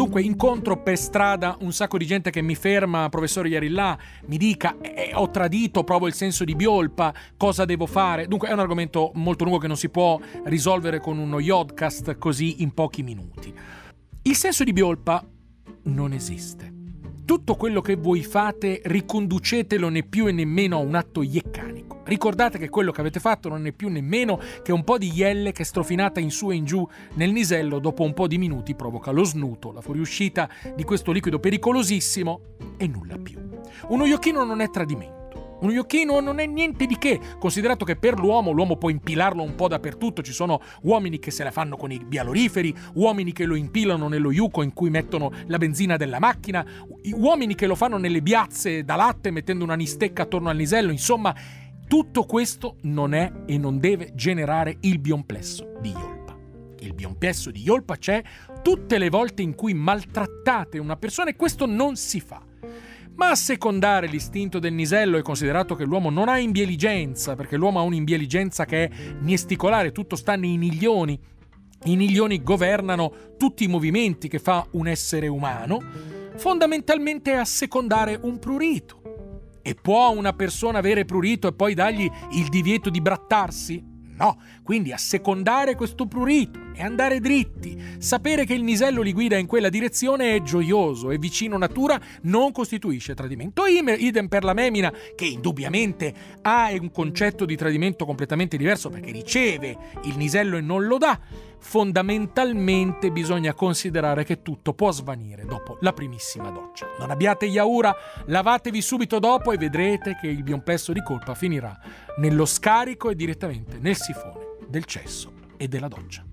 Dunque incontro per strada un sacco di gente che mi ferma, professore Yarillà, mi dica eh, ho tradito, provo il senso di biolpa, cosa devo fare? Dunque è un argomento molto lungo che non si può risolvere con uno yodcast così in pochi minuti. Il senso di biolpa non esiste. Tutto quello che voi fate riconducetelo né più e nemmeno a un atto ieccanico. Ricordate che quello che avete fatto non è più nemmeno che un po' di ielle che strofinata in su e in giù nel nisello dopo un po' di minuti provoca lo snuto, la fuoriuscita di questo liquido pericolosissimo e nulla più. Uno iocchino non è tradimento. Un yocchino non è niente di che, considerato che per l'uomo l'uomo può impilarlo un po' dappertutto, ci sono uomini che se la fanno con i bialoriferi, uomini che lo impilano nello yuco in cui mettono la benzina della macchina, uomini che lo fanno nelle biazze da latte mettendo una nistecca attorno al nisello, insomma, tutto questo non è e non deve generare il biomplesso di Iolpa. Il biomplesso di Iolpa c'è tutte le volte in cui maltrattate una persona e questo non si fa. Ma secondare l'istinto del nisello è considerato che l'uomo non ha imbieligenza, perché l'uomo ha un'imbieligenza che è niesticolare, tutto sta nei niglioni. I niglioni governano tutti i movimenti che fa un essere umano, fondamentalmente a secondare un prurito. E può una persona avere prurito e poi dargli il divieto di brattarsi? No, quindi assecondare questo prurito e andare dritti, sapere che il nisello li guida in quella direzione è gioioso e vicino natura non costituisce tradimento. Idem per la memina, che indubbiamente ha un concetto di tradimento completamente diverso perché riceve il nisello e non lo dà. Fondamentalmente bisogna considerare che tutto può svanire dopo la primissima doccia. Non abbiate yaura, lavatevi subito dopo e vedrete che il biomplesso di colpa finirà nello scarico e direttamente nel sifone del cesso e della doccia.